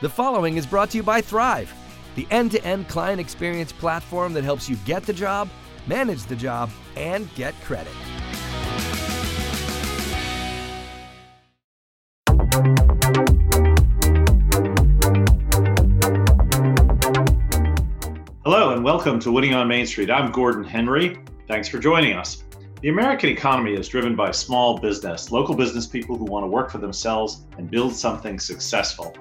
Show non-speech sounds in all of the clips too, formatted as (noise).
The following is brought to you by Thrive, the end to end client experience platform that helps you get the job, manage the job, and get credit. Hello, and welcome to Winning on Main Street. I'm Gordon Henry. Thanks for joining us. The American economy is driven by small business, local business people who want to work for themselves and build something successful.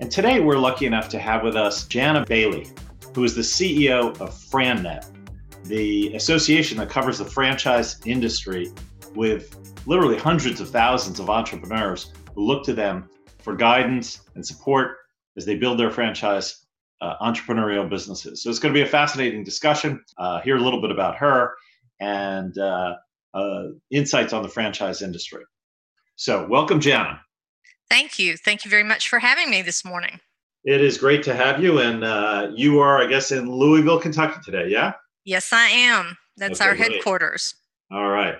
And today we're lucky enough to have with us Jana Bailey, who is the CEO of FranNet, the association that covers the franchise industry with literally hundreds of thousands of entrepreneurs who look to them for guidance and support as they build their franchise uh, entrepreneurial businesses. So it's going to be a fascinating discussion. Uh, hear a little bit about her and uh, uh, insights on the franchise industry. So, welcome, Jana. Thank you. Thank you very much for having me this morning. It is great to have you. And uh, you are, I guess, in Louisville, Kentucky today, yeah? Yes, I am. That's okay, our great. headquarters. All right.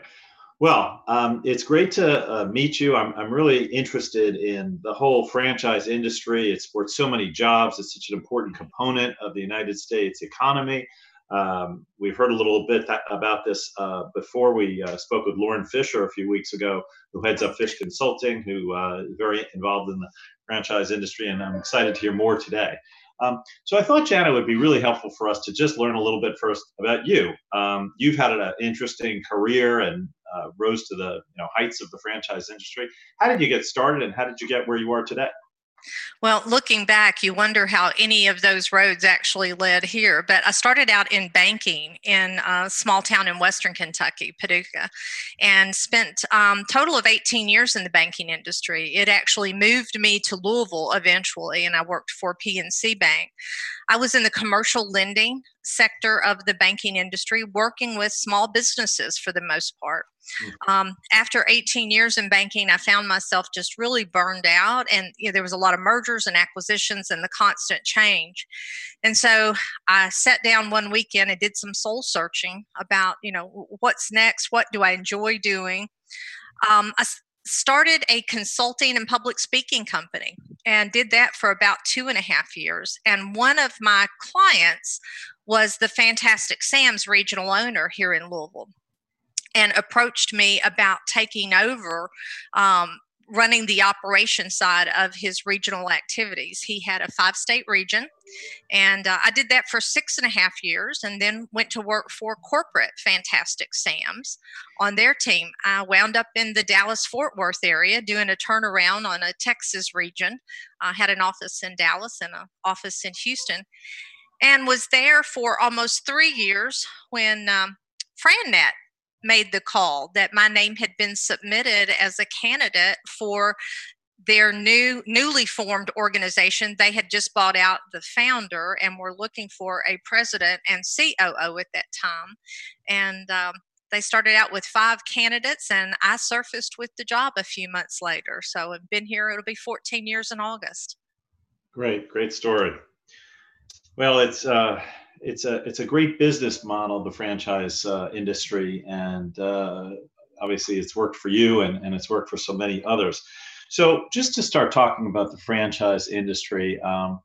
Well, um, it's great to uh, meet you. I'm, I'm really interested in the whole franchise industry. It's worth so many jobs. It's such an important component of the United States economy. Um, we've heard a little bit th- about this uh, before. We uh, spoke with Lauren Fisher a few weeks ago, who heads up Fish Consulting, who uh, is very involved in the franchise industry, and I'm excited to hear more today. Um, so I thought, Jana, would be really helpful for us to just learn a little bit first about you. Um, you've had an interesting career and uh, rose to the you know, heights of the franchise industry. How did you get started, and how did you get where you are today? Well, looking back, you wonder how any of those roads actually led here. But I started out in banking in a small town in western Kentucky, Paducah, and spent um, total of 18 years in the banking industry. It actually moved me to Louisville eventually, and I worked for PNC Bank. I was in the commercial lending sector of the banking industry, working with small businesses for the most part. Hmm. Um, after 18 years in banking, I found myself just really burned out, and you know, there was a lot of mergers and acquisitions and the constant change. And so I sat down one weekend and did some soul searching about, you know, what's next? What do I enjoy doing? Um, I started a consulting and public speaking company and did that for about two and a half years. And one of my clients was the Fantastic Sam's regional owner here in Louisville and approached me about taking over um, running the operation side of his regional activities. He had a five state region, and uh, I did that for six and a half years and then went to work for corporate Fantastic Sam's on their team. I wound up in the Dallas Fort Worth area doing a turnaround on a Texas region. I had an office in Dallas and an office in Houston. And was there for almost three years when um, FranNet made the call that my name had been submitted as a candidate for their new newly formed organization. They had just bought out the founder and were looking for a president and coo at that time. And um, they started out with five candidates and i surfaced with the job a few months later. So i've been here it'll be 14 years in august. Great great story. Well it's uh it's a it's a great business model, the franchise uh, industry, and uh, obviously it's worked for you and, and it's worked for so many others. So just to start talking about the franchise industry, um,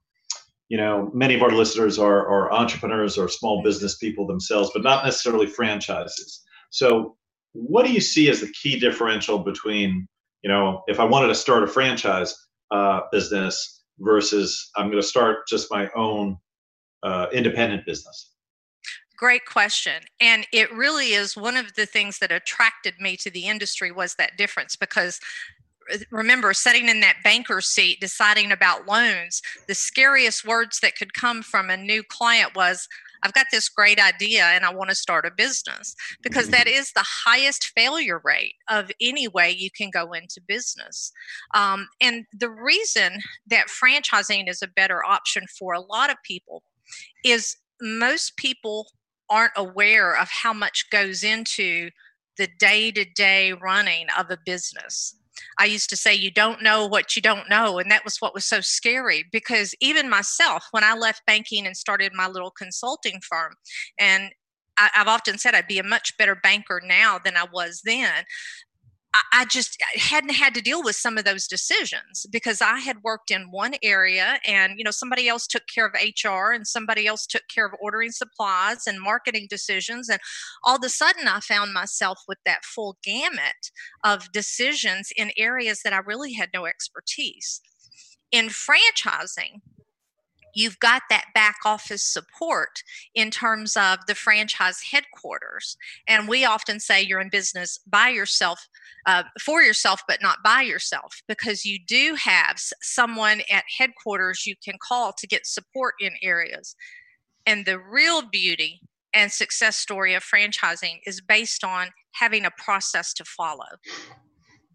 you know, many of our listeners are, are entrepreneurs or small business people themselves, but not necessarily franchises. So what do you see as the key differential between, you know, if I wanted to start a franchise uh, business versus I'm going to start just my own uh, independent business? Great question. And it really is one of the things that attracted me to the industry was that difference because uh, remember sitting in that banker's seat deciding about loans the scariest words that could come from a new client was I've got this great idea and I want to start a business because that mm-hmm. the highest failure rate of any way you can go into business. Um, and the reason that franchising is a better option for a lot of people is most people aren't aware of how much goes into the day to day running of a business. I used to say, you don't know what you don't know. And that was what was so scary because even myself, when I left banking and started my little consulting firm, and I, have often said I'd be a much better banker now than I was then I just hadn't had to deal with some of those decisions because I had worked in one area and you know somebody else took care of HR and somebody else took care of ordering supplies and marketing decisions and all of a sudden I found myself with that full gamut of decisions in areas that I really had no expertise. In franchising, you've got that back office support in terms of the franchise headquarters. And we often say you're in business by yourself, uh, for yourself, but not by yourself, because you do have someone at headquarters you can call to get support in areas. And the real beauty and success story of franchising is based on having a process to follow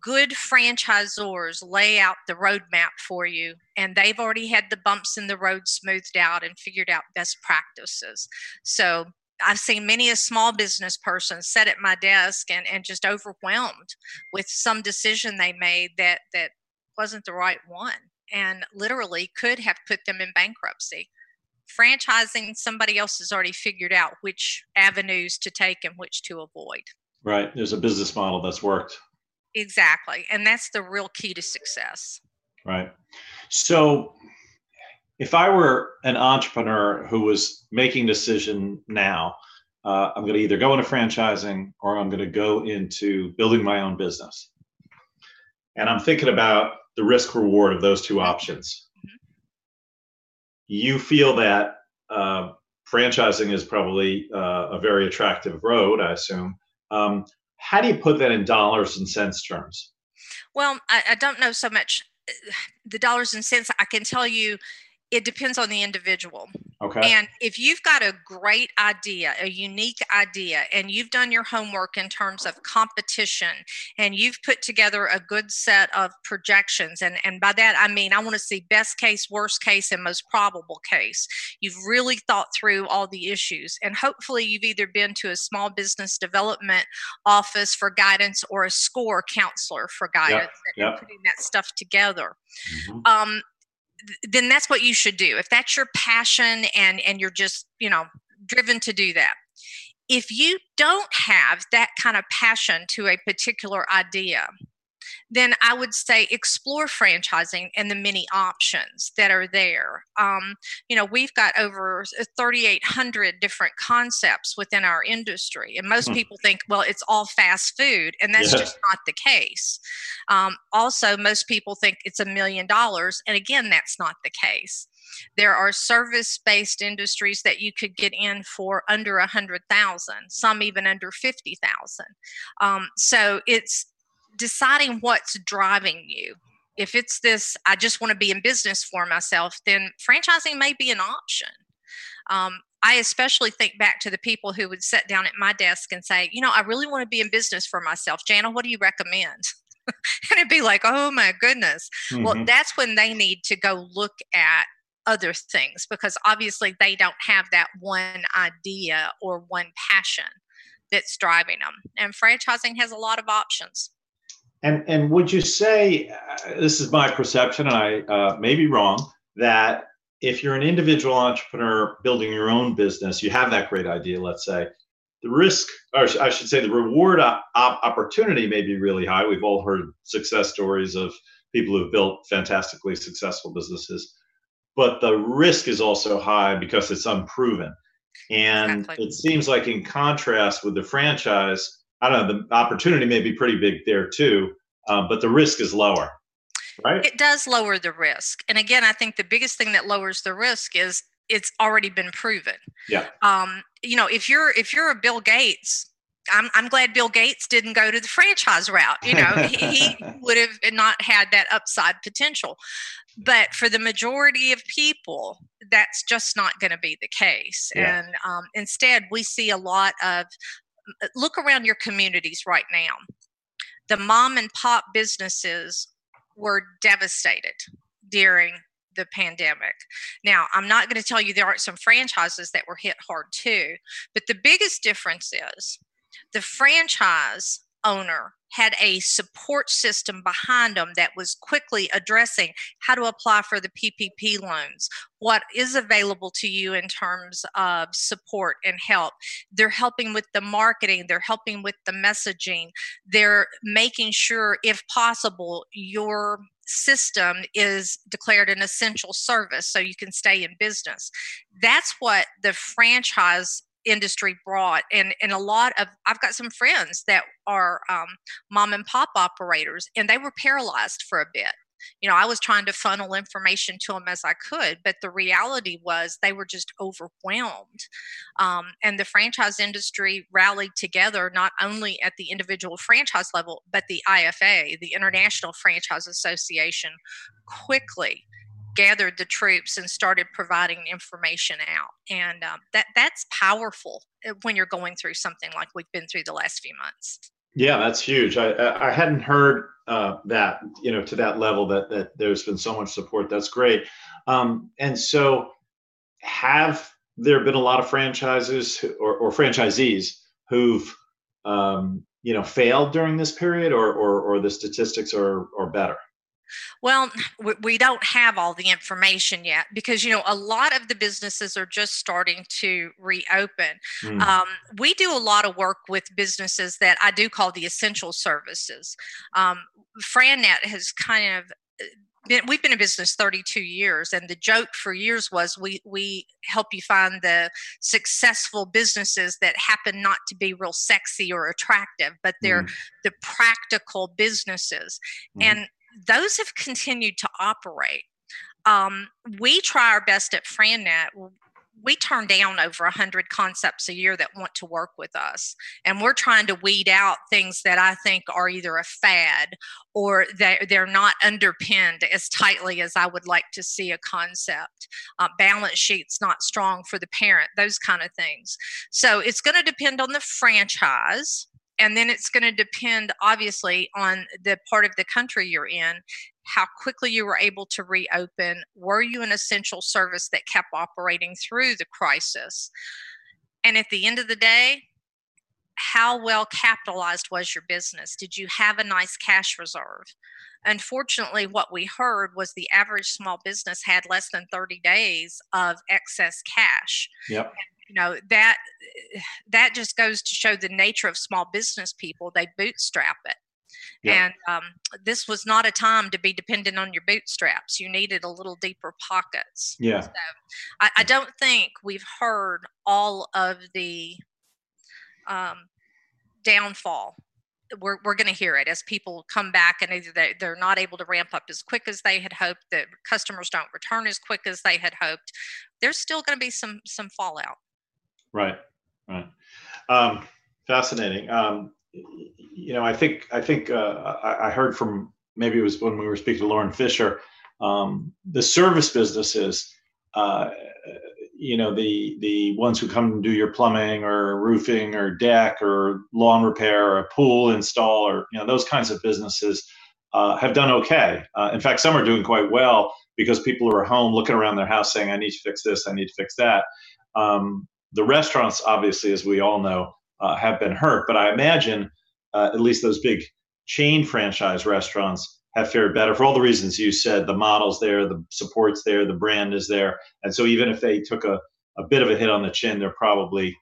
good franchisors lay out the roadmap for you and they've already had the bumps in the road smoothed out and figured out best practices. So i've seen many a small business person sit at my desk and, and just overwhelmed with some decision they made that that wasn't the right one and literally could have put them in bankruptcy. Franchising somebody else has already figured out which avenues to take and which to avoid. Right there's a business model that's worked Exactly. And that's the real key to success. Right. So if I were an entrepreneur who was making decision now, uh, I'm going to either go into franchising or I'm going to go into building my own business. And I'm thinking about the risk reward of those two options. Mm-hmm. You feel that uh, franchising is probably uh, a very attractive road, I assume. Um, how do you put that in dollars and cents terms? Well, I, I don't know so much uh, the dollars and cents. I can tell you it depends on the individual. Okay. And if you've got a great idea, a unique idea, and you've done your homework in terms of competition and you've put together a good set of projections, and, and by that I mean I want to see best case, worst case, and most probable case. You've really thought through all the issues, and hopefully you've either been to a small business development office for guidance or a score counselor for guidance yep. and yep. putting that stuff together. Mm-hmm. Um, then that's what you should do. If that's your passion and and you're just you know driven to do that. If you don't have that kind of passion to a particular idea then I would say explore franchising and the many options that are there. Um, you know, we've got over 3,800 different concepts within our industry, and most hmm. people think, well, it's all fast food, and that's yeah. just not the case. Um, also, most people think it's a million dollars, and again, that's not the case. There are service-based industries that you could get in for under a hundred thousand, some even under fifty thousand. Um, so it's deciding what's driving you. If it's this, I just want to be in business for myself, then franchising may be an option. Um, I especially think back to the people who would sit down at my desk and say, you know, I really want to be in business for myself. Jana, what do you recommend? (laughs) and it'd be like, oh my goodness. Mm-hmm. Well, that's when they need to go look at other things because obviously they don't have that one idea or one passion that's driving them. And franchising has a lot of options. And and would you say uh, this is my perception, and I uh, may be wrong, that if you're an individual entrepreneur building your own business, you have that great idea, let's say, the risk, or I should say, the reward op- opportunity may be really high. We've all heard success stories of people who've built fantastically successful businesses, but the risk is also high because it's unproven. And exactly. it seems like, in contrast with the franchise, I don't know, the opportunity may be pretty big there too, um, but the risk is lower, right? It does lower the risk. And again, I think the biggest thing that lowers the risk is it's already been proven. Yeah. Um, you know, if you're if you're a Bill Gates, I'm I'm glad Bill Gates didn't go to the franchise route. You know, he, he (laughs) would have not had that upside potential. But for the majority of people, that's just not going to be the case. Yeah. And um, instead, we see a lot of look around your communities right now. The mom and pop businesses were devastated during the pandemic. Now, I'm not going to tell you there aren't some franchises that were hit hard too, but the biggest difference is the franchise owner had a support system behind them that was quickly addressing how to apply for the PPP loans, what is available to you in terms of support and help. They're helping with the marketing, they're helping with the messaging, they're making sure, if possible, your system is declared an essential service so you can stay in business. That's what the franchise industry brought and and a lot of i've got some friends that are um, mom and pop operators and they were paralyzed for a bit. You know i was trying to funnel information to them as i could but the reality was they were just overwhelmed. Um, and the franchise industry rallied together not only at the individual franchise level but the ifa the international franchise association quickly gathered the troops and started providing information out. And um, that that's powerful uh, when you're going through something like we've been through the last few months. Yeah that's huge. I i hadn't heard uh, that you know to that level that that there's been so much support. That's great. Um, and so have there been a lot of franchises or, or franchisees who've um, you know failed during this period or or, or the statistics are are better well, (sighs) we don't have all the information yet because, you know, a lot of the businesses are just starting to reopen. Mm. Um, we do a lot of work with businesses that I do call the essential services. Um, FranNet has kind of uh, been, we've been in business 32 years and the joke for years was we we help you find the successful businesses that happen not to be real sexy or attractive but they're mm. the practical businesses mm. and those have continued to operate. Um, we try our best at FranNet. We turn down over 100 concepts a year that want to work with us. And we're trying to weed out things that I think are either a fad or they're, not underpinned as tightly as I would like to see a concept. Uh, balance sheet's not strong for the parent, those kind of things. So it's going to depend on the franchise and then it's going to depend obviously on the part of the country you're in how quickly you were able to reopen. Were you an essential service that kept operating through the crisis? And at the end of the day how well capitalized was your business? Did you have a nice cash reserve? Unfortunately what we heard was the average small business had less than 30 days of excess cash. Yep you know that that just goes to show the nature of small business people they bootstrap it. And um, this was not a time to be dependent on your bootstraps. You needed a little deeper pockets. Yeah. So I, I don't think we've heard all of the um, downfall. We're, we're going to hear it as people come back and either they, they're not able to ramp up as quick as they had hoped the customers don't return as quick as they had hoped. There's still going to be some some fallout Right, right. Um, fascinating. Um, you know, I think I think uh, I, I, heard from maybe it was when we were speaking to Lauren Fisher. Um, the service businesses, uh, you know, the the ones who come and do your plumbing or roofing or deck or lawn repair or pool install or you know those kinds of businesses uh, have done okay. Uh, in fact, some are doing quite well because people are at home looking around their house saying, "I need to fix this, I need to fix that." Um, the restaurants, obviously, as we all know, uh, have been hurt. But I imagine uh, at least those big chain franchise restaurants have fared better for all the reasons you said. The model's there, the support's there, the brand is there, and so even if they took a, a bit of a hit on the chin, they're probably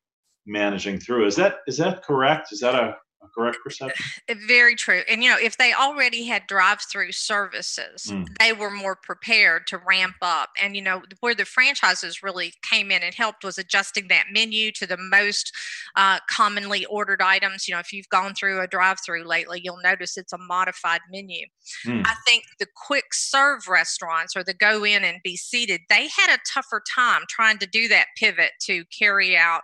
managing through. Is that is that correct? Is that a correct perception? Very true. And you know, if they already had drive-through services, mm. they were more prepared to ramp up. And you know, where the franchises really came in and helped was adjusting that menu to the most uh, commonly ordered items. You know, if you've gone through a drive-through lately, you'll notice it's a modified menu. Mm. I think the quick serve restaurants or the go in and be seated, they had a tougher time trying to do that pivot to carry out.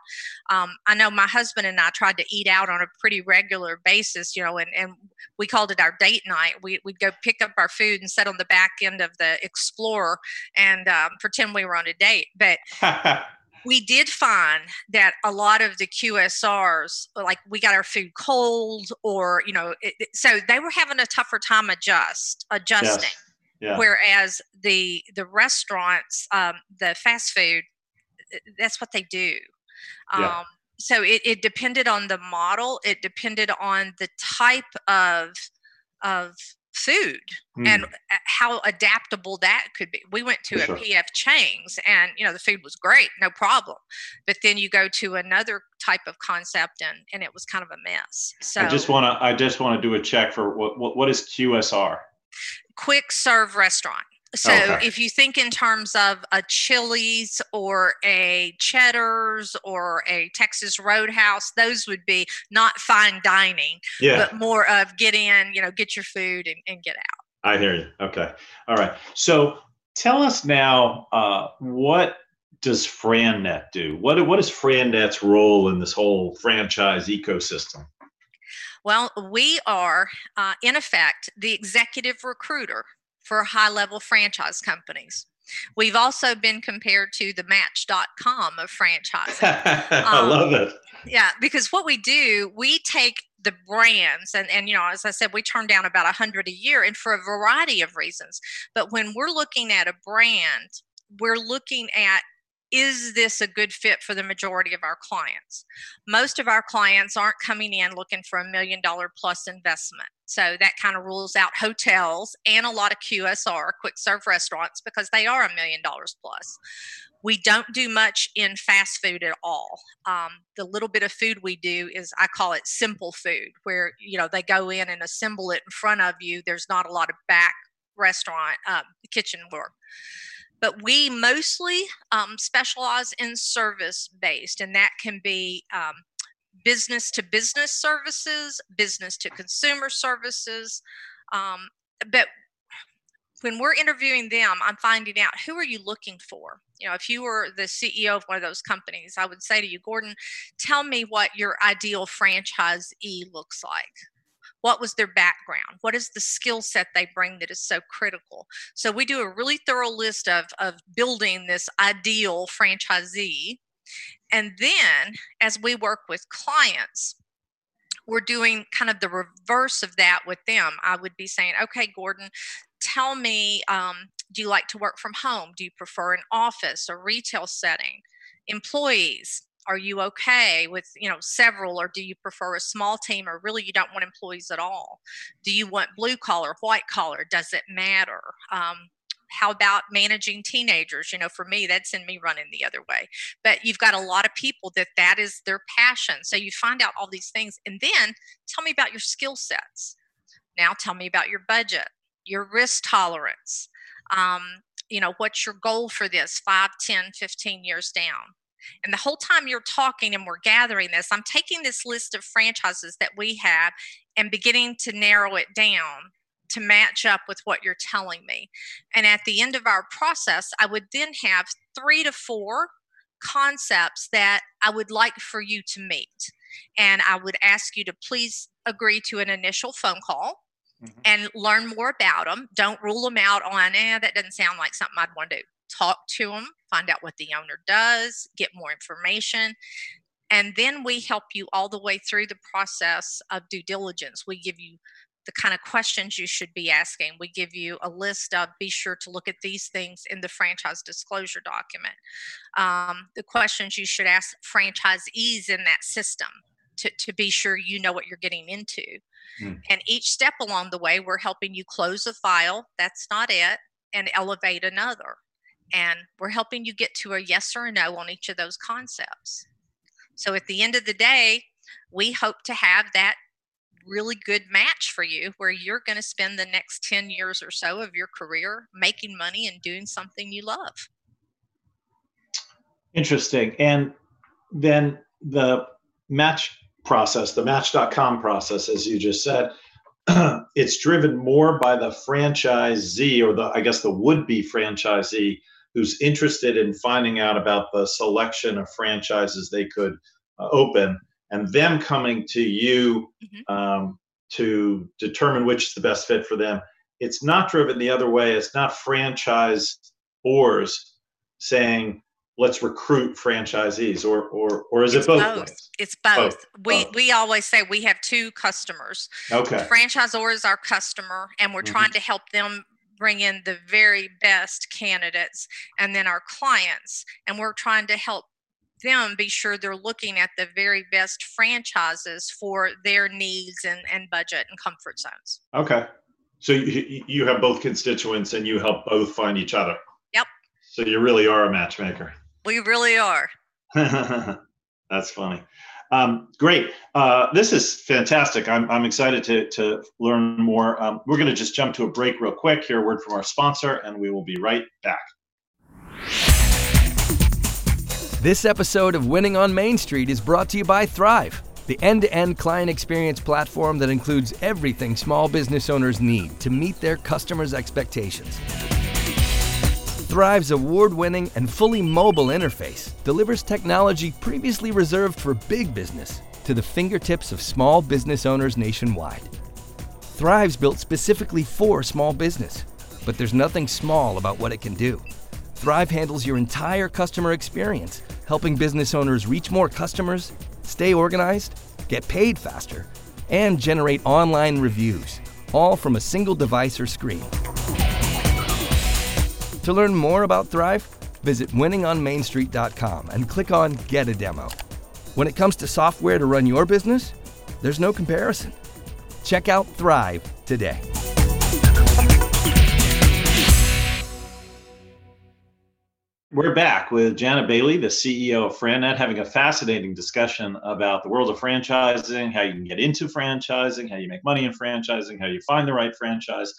Um, I know my husband and I tried to eat out on a pretty regular regular basis, you know, and, and we called it our date night. We, would go pick up our food and sit on the back end of the Explorer and um, pretend we were on a date. But (laughs) we did find that a lot of the QSRs, like we got our food cold, or you know, it, so they were having a tougher time adjust adjusting. Yes. Yeah. Whereas the the restaurants, um, the fast food, that's what they do. Um, yeah so it, it depended on the model. It depended on the type of of food mm. and how adaptable that could be. We went to For a sure. PF Chang's and you know the food was great, no problem. But then you go to another type of concept and and it was kind of a mess. So I just want to I just want to do a check for what what, what is QSR? Quick serve restaurant. So okay. if you think in terms of a Chili's or a Cheddar's or a Texas Roadhouse, those would be not fine dining, yeah. but more of get in, you know, get your food and, and get out. I hear you. Okay. All right. So tell us now, uh, what does FranNet do? What, what is FranNet's role in this whole franchise ecosystem? Well, we are, uh, in effect, the executive recruiter for high level franchise companies. We've also been compared to the match.com of (laughs) franchising. I um, love it. Yeah, because what we do, we take the brands and, and you know as i said we turn down about 100 a year and for a variety of reasons but when we're looking at a brand we're looking at is this a good fit for the majority of our clients? Most of our clients aren't coming in looking for a million dollar plus investment. So that kind of rules out hotels and a lot of QSR, quick serve restaurants, because they are a million dollars plus. We don't do much in fast food at all. Um, the little bit of food we do is I call it simple food, where you know they go in and assemble it in front of you. There's not a lot of back restaurant uh, kitchen work but we mostly um, specialize in service based, and that can be um, business to business services, business to consumer services. Um, but when we're interviewing them, I'm finding out who are you looking for? You know, if you were the CEO of one of those companies, I would say to you, Gordon, tell me what your ideal franchisee looks like what was their background? What is the skill set they bring that is so critical? So we do a really thorough list of, of building this ideal franchisee and then as we work with clients we're doing kind of the reverse of that with them. I would be saying okay gordon tell me um, do you like to work from home? Do you prefer an office or retail setting? Employees are you okay with you know several or do you prefer a small team or really you don't want employees at all? Do you want blue collar white collar? Does it matter? Um, how about managing teenagers? You know for me that's in me running the other way. But you've got a lot of people that that is their passion. So you find out all these things and then tell me about your skill sets. Now tell me about your budget your risk tolerance um, you know what's your goal for this 5 10 15 years down and the whole time you're talking and we're gathering this, I'm taking this list of franchises that we have and beginning to narrow it down to match up with what you're telling me. And at the end of our process, I would then have three to four concepts that I would like for you to meet. And I would ask you to please agree to an initial phone call. Mm-hmm. And learn more about them. Don't rule them out on, eh, that doesn't sound like something I'd want to do talk to them, find out what the owner does, get more information. And then we help you all the way through the process of due diligence. We give you the kind of questions you should be asking. We give you a list of be sure to look at these things in the franchise disclosure document. Um, the questions you should ask franchisees in that system to, to be sure you know what you're getting into. Mm. And each step along the way, we're helping you close a file. That's not it. And elevate another. And we're helping you get to a yes or a no on each of those concepts. So at the end of the day, we hope to have that really good match for you where you're going to spend the next 10 years or so of your career making money and doing something you love. Interesting. And then the match process, the match.com process, as you just said, (clears throat) it's driven more by the franchisee or the, I guess, the would be franchisee who's interested in finding out about the selection of franchises they could uh, open and them coming to you mm-hmm. um, to determine which is the best fit for them. It's not driven the other way. It's not franchise ors saying, let's recruit franchisees or or or is it's it both, both. It's both. both. We both. we always say we have two customers. Okay. Franchisor is our customer and we're mm-hmm. trying to help them bring in the very best candidates and then our clients and we're trying to help them be sure they're looking at the very best franchises for their needs and, and budget and comfort zones. Okay. So you, you have both constituents and you help both find each other. Yep. So you really are a matchmaker. We really are. (laughs) That's funny. Um, great. Uh, this is fantastic. I'm, I'm excited to, to learn more. Um, we're going to just jump to a break real quick. Hear a word from our sponsor, and we will be right back. This episode of Winning on Main Street is brought to you by Thrive, the end to end client experience platform that includes everything small business owners need to meet their customers' expectations. Thrive's award winning and fully mobile interface delivers technology previously reserved for big business to the fingertips of small business owners nationwide. Thrive's built specifically for small business, but there's nothing small about what it can do. Thrive handles your entire customer experience, helping business owners reach more customers, stay organized, get paid faster, and generate online reviews, all from a single device or screen. To learn more about Thrive, visit winningonmainstreet.com and click on Get a Demo. When it comes to software to run your business, there's no comparison. Check out Thrive today. We're back with Jana Bailey, the CEO of FranNet, having a fascinating discussion about the world of franchising, how you can get into franchising, how you make money in franchising, how you find the right franchise.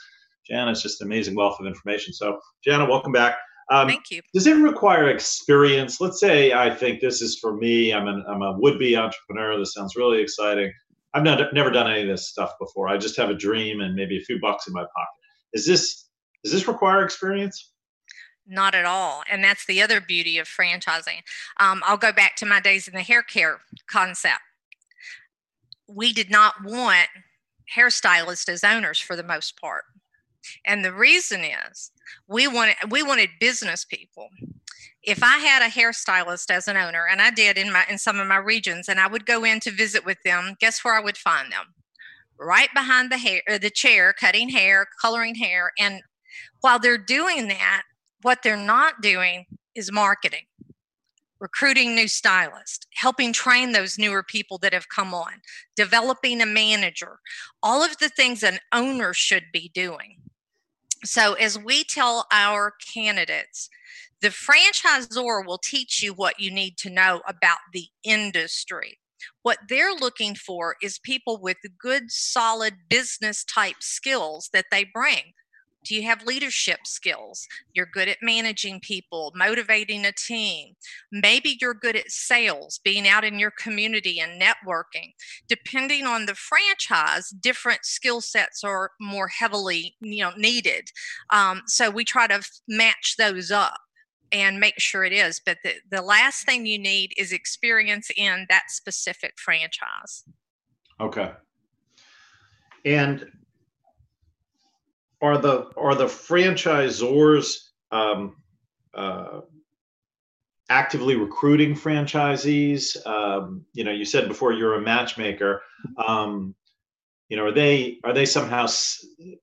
Jana is just an amazing wealth of information. So, Jana, welcome back. Um, Thank you. Does it require experience? Let's say I think this is for me. I'm, an, I'm a would-be entrepreneur. This sounds really exciting. I've not, never done any of this stuff before. I just have a dream and maybe a few bucks in my pocket. Is this does this require experience? Not at all. And that's the other beauty of franchising. Um, I'll go back to my days in the hair care concept. We did not want hairstylists as owners for the most part. And the reason is we wanted we wanted business people. If I had a hairstylist as an owner, and I did in my in some of my regions, and I would go in to visit with them, guess where I would find them? Right behind the hair, uh, the chair, cutting hair, coloring hair, and while they're doing that, what they're not doing is marketing recruiting new stylists, helping train those newer people that have come on, developing a manager, all of the things an owner should be doing. So, as we tell our candidates, the franchisor will teach you what you need to know about the industry. What they're looking for is people with good, solid business type skills that they bring. Do you have leadership skills? You're good at managing people, motivating a team. Maybe you're good at sales, being out in your community and networking. Depending on the franchise, different skill sets are more heavily you know, needed. Um, so we try to match those up and make sure it is. But the, the last thing you need is experience in that specific franchise. Okay. And are the are the franchisors um, uh, actively recruiting franchisees? Um, you know, you said before you're a matchmaker. Um, you know, are they are they somehow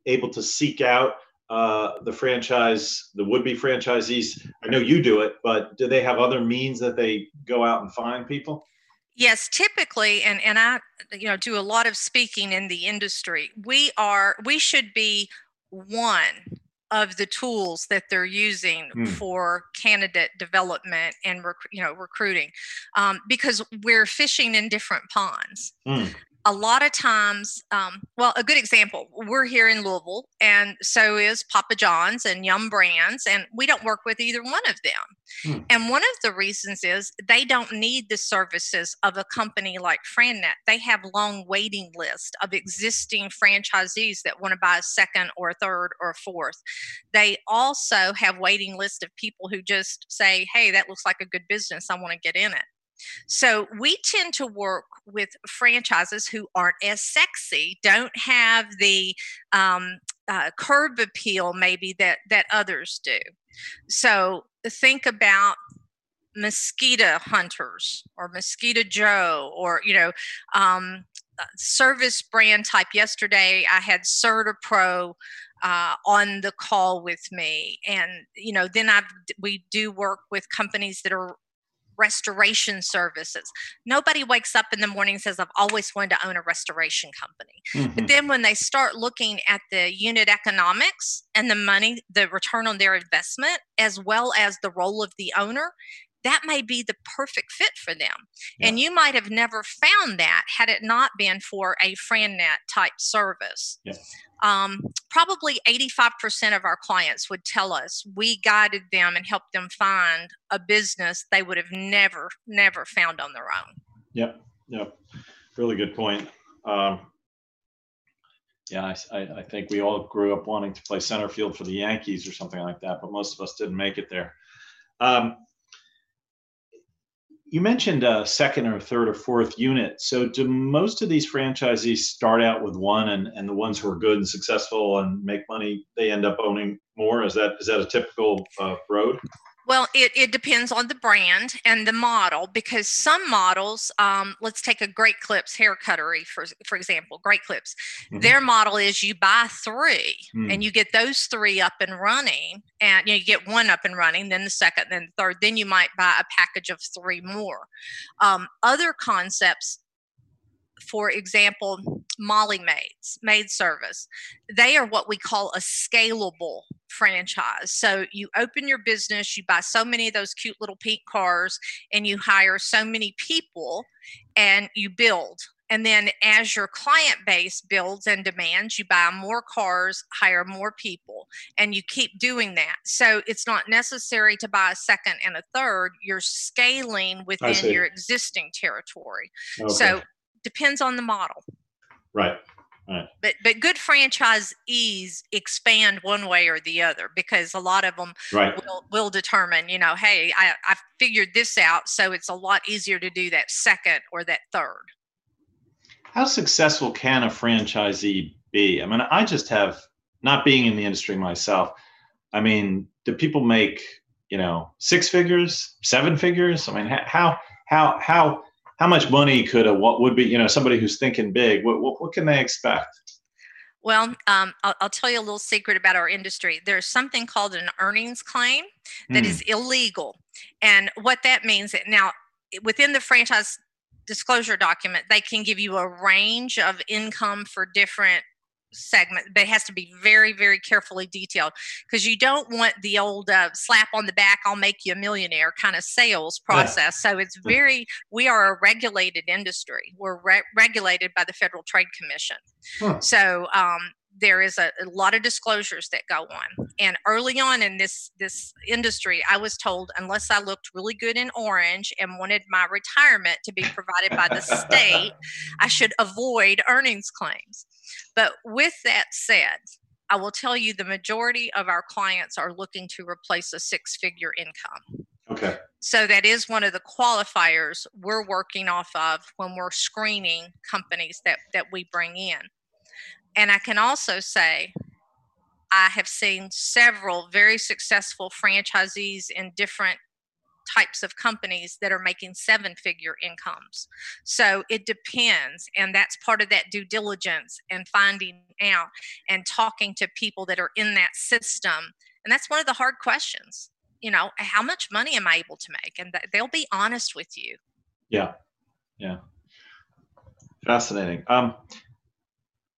able to seek out uh, the franchise, the would-be franchisees? I know you do it, but do they have other means that they go out and find people? Yes, typically, and and I, you know, do a lot of speaking in the industry. We are we should be one of the tools that they're using mm. for candidate development and rec- you know recruiting um, because we're fishing in different ponds mm a lot of times, um, well, a good example, we're here in Louisville, and so is Papa John's and Yum Brands, and we don't work with either one of them. Hmm. And one of the reasons is they don't need the services of a company like FranNet. They have long waiting list of existing franchisees that want to buy a second or a third or a fourth. They also have waiting list of people who just say, "Hey, that looks like a good business. I want to get in it." So we tend to work with franchises who aren't as sexy, don't have the um, uh, curb appeal maybe that that others do. So think about mosquito hunters or mosquito joe or you know um, uh, service brand type yesterday i had CertaPro uh, on the call with me and you know then i we do work with companies that are restoration services. Nobody wakes up in the morning and says, I've always wanted to own a restoration company. Mm-hmm. But then when they start looking at the unit economics and the money, the return on their investment, as well as the role of the owner, that may be the perfect fit for them. Yeah. And you might have never found that had it not been for a FranNet type service. Yeah. Um, probably 85% of our clients would tell us we guided them and helped them find a business they would have never, never found on their own. Yep, yep. Really good point. Um, yeah, I, I, think we all grew up wanting to play center field for the Yankees or something like that, but most of us didn't make it there. Um, you mentioned a second or third or fourth unit. So, do most of these franchisees start out with one, and, and the ones who are good and successful and make money, they end up owning more? Is that is that a typical uh, road? Well, it, it depends on the brand and the model because some models, um, let's take a Great Clips hair cuttery for for example. Great Clips, mm-hmm. their model is you buy three mm. and you get those three up and running, and you, know, you get one up and running, then the second, then the third, then you might buy a package of three more. Um, other concepts for example, Molly Maids, maid service, they are what we call a scalable franchise. So you open your business, you buy so many of those cute little pink cars, and you hire so many people and you build. And then as your client base builds and demands, you buy more cars, hire more people, and you keep doing that. So it's not necessary to buy a second and a third. You're scaling within your existing territory. Okay. So depends on the model. Right. Right. But but good franchisees expand one way or the other because a lot of them right. will, will determine, you know, hey, I, I figured this out, so it's a lot easier to do that second or that third. How successful can a franchisee be? I mean, I just have not being in the industry myself. I mean, do people make you know six figures, seven figures? I mean, how how how how much money could a what would be you know somebody who's thinking big what what, what can they expect well, um, I'll, I'll, tell you a little secret about our industry. There's something called an earnings claim that mm. is illegal. And what that means now, within the franchise disclosure document, they can give you a range of income for different segment but it has to be very very carefully detailed because you don't want the old uh, slap on the back i'll make you a millionaire kind of sales process yeah. so it's very we are a regulated industry we're re- regulated by the federal trade commission huh. so um, there is a, a, lot of disclosures that go on. And early on in this this industry i was told unless i looked really good in orange and wanted my retirement to be provided by the state i should avoid earnings claims. But with that said i will tell you the majority of our clients are looking to replace a six figure income. Okay. So that is one of the qualifiers we're working off of when we're screening companies that that we bring in and I can also say, I have seen several very successful franchisees in different types of companies that are making seven figure incomes. So it depends. And that's part of that due diligence and finding out and talking to people that are in that system. And that's one of the hard questions. You know, how much money am I able to make? And they'll be honest with you. Yeah. Yeah. Fascinating. Um,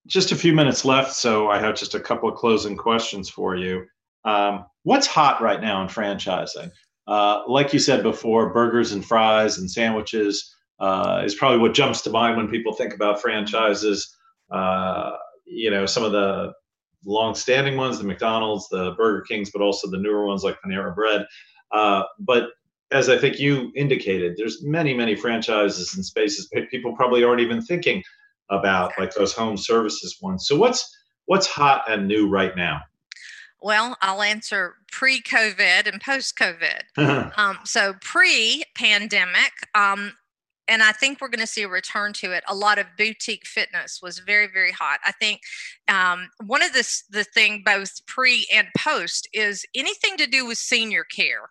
just a few minutes left, so I have just a couple of closing questions for you. Um, what's hot right now in franchising? Uh, like you said before, burgers and fries and sandwiches uh, is probably what jumps to mind when people think about franchises. Uh, you know, some of the long-standing ones, the McDonald's, the Burger Kings, but also the newer ones like Panera Bread. Uh, but as I think you indicated, there's many, many franchises and spaces people probably aren't even thinking about like those home services ones. So what's what's hot and new right now? Well, I'll answer pre COVID and post COVID. (laughs) um, so, pre pandemic, um, and I think we're going to see a return to it. A lot of boutique fitness was very, very hot. I think um, one of the the thing both pre and post is anything to do with senior care.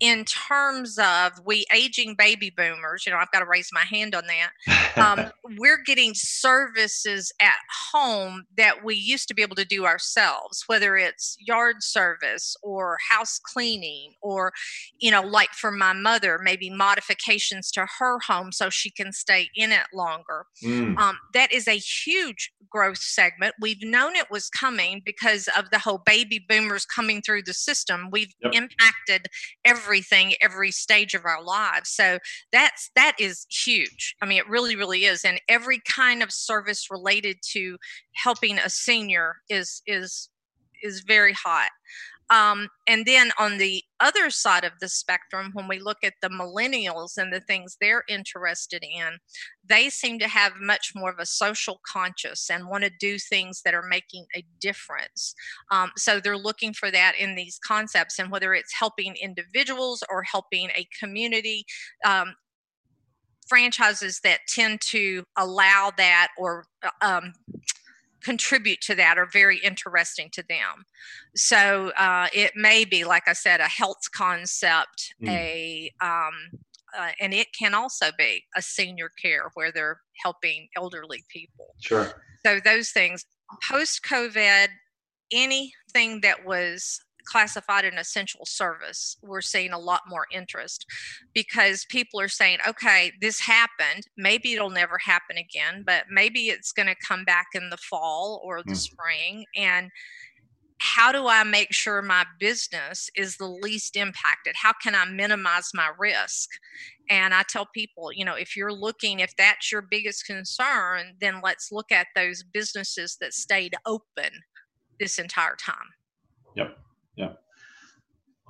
In terms of we aging baby boomers, you know, I've got to raise my hand on that. Um, (laughs) we're getting services at home that we used to be able to do ourselves, whether it's yard service or house cleaning, or, you know, like for my mother, maybe modifications to her home so she can stay in it longer. Mm. Um, that is a huge growth segment. We've known it was coming because of the whole baby boomers coming through the system. We've yep. impacted everything every stage of our lives. So that's that is huge. I mean it really really is and every kind of service related to helping a senior is is is very hot. Um, and then on the other side of the spectrum, when we look at the millennials and the things they're interested in, they seem to have much more of a social conscious and want to do things that are making a difference. Um, so they're looking for that in these concepts, and whether it's helping individuals or helping a community. Um, franchises that tend to allow that or uh, um, contribute to that are very interesting to them. So uh, it may be, like I said, a health concept, mm. a um, uh, and it can also be a senior care where they're helping elderly people. Sure. So those things post COVID, anything that was classified an essential service, we're seeing a lot more interest because people are saying, okay, this happened. Maybe it'll never happen again, but maybe it's going to come back in the fall or the mm. spring. And how do I make sure my business is the least impacted? How can I minimize my risk? And I tell people, you know, if you're looking, if that's your biggest concern, then let's look at those businesses that stayed open this entire time. Yep.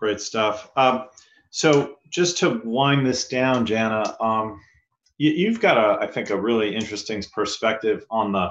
Great stuff. Um, so just to wind this down, Jania, um, you, have got a, I think, a really interesting perspective on the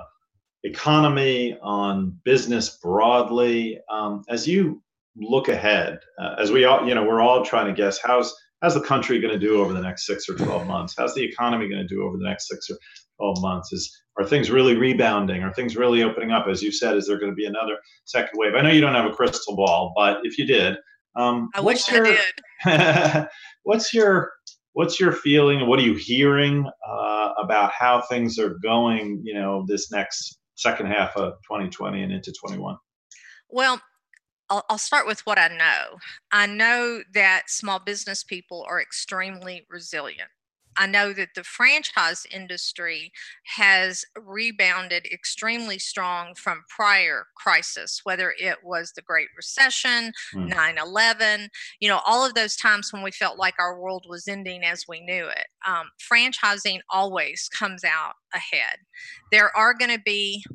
economy, on business broadly. Um, as you look ahead, uh, as we all, you know, we're all trying to guess how's how's the country going to do over the next six or twelve months? How's the economy going to do over the next six or twelve months? Is are things really rebounding? Are things really opening up? As you said, is there going to be another second wave? I know you don't have a crystal ball, but if you did, um, I wish your, I did. (laughs) what's your what's your feeling? What are you hearing uh, about how things are going? You know, this next second half of 2020 and into 21. Well, I'll, I'll start with what I know. I know that small business people are extremely resilient. I know that the franchise industry has rebounded extremely strong from prior crisis, whether it was the Great Recession, mm. 9 mm. 11, you know, all of those times when we felt like our world was ending as we knew it. Um, franchising always comes out ahead. There are going to be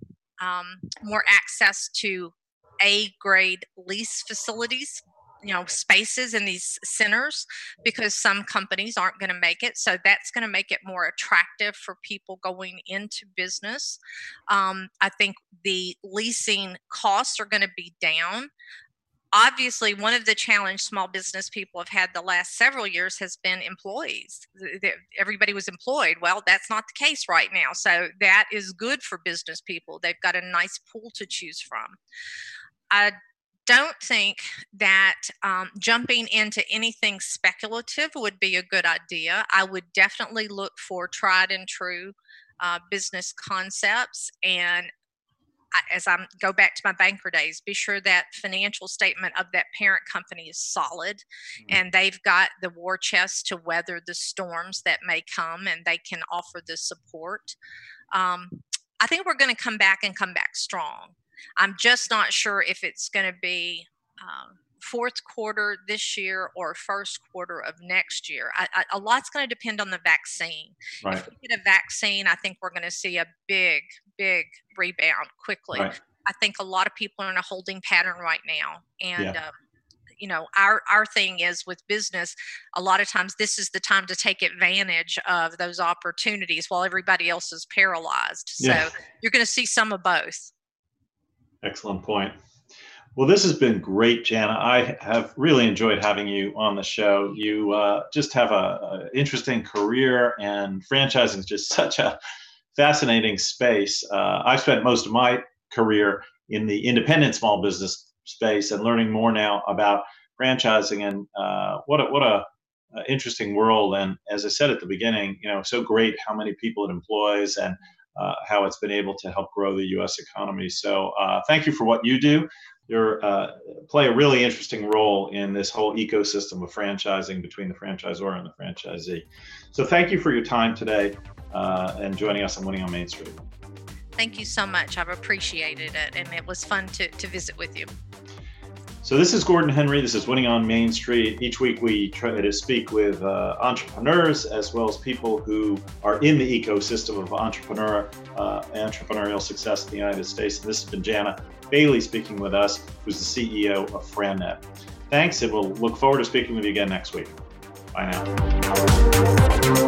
um, more access to a grade lease facilities you know spaces in these centers because some companies aren't going to make it. So that's going to make it more attractive for people going into business. Um, i think the leasing costs are going to be down. Obviously one of the challenge small business people have had the last several years has been employees. Everybody was employed. Well that's not the case right now. So that is good for business people. They've got a nice pool to choose from. I don't think that um, jumping into anything speculative would be a good idea. I would definitely look for tried and true uh, business concepts and as I go back to my banker days, be sure that financial statement of that parent company is solid mm-hmm. and they've got the war chest to weather the storms that may come and they can offer the support. Um, I think we're going to come back and come back strong. I'm just not sure if it's going to be um, fourth quarter this year or first quarter of next year. I, I, a lot's going to depend on the vaccine. Right. If we get a vaccine, I think we're going to see a big, big rebound quickly. Right. I think a lot of people are in a holding pattern right now, and yeah. um, you know our our thing is with business a lot of times this is the time to take advantage of those opportunities while everybody else is paralyzed so yeah. you're going to see some of both Excellent point. Well, this has been great, Jania. I have really enjoyed having you on the show. You uh, just have a, a, interesting career, and franchising is just (laughs) such a fascinating space. Uh, I've spent most of my career in the independent small business space, and learning more now about franchising, and uh, what a what a uh, interesting world. And as I said at the beginning, you know, so great how many people it employs and uh, how it's been able to help grow the U.S. economy. So uh, thank you for what you do. You uh, play a really interesting role in this whole ecosystem of franchising between the franchisor and the franchisee. So thank you for your time today uh, and joining us on Winning on Main Street. Thank you so much. I've appreciated it, and it was fun to, to visit with you. So this is Gordon Henry. This is Winning on Main Street. Each week we try to speak with uh, entrepreneurs as well as people who are in the ecosystem of entrepreneur uh, entrepreneurial success in the United States. And this has been Jania Bailey speaking with us, who's the CEO of FranNet. Thanks, and we'll look forward to speaking with you again next week. Bye now.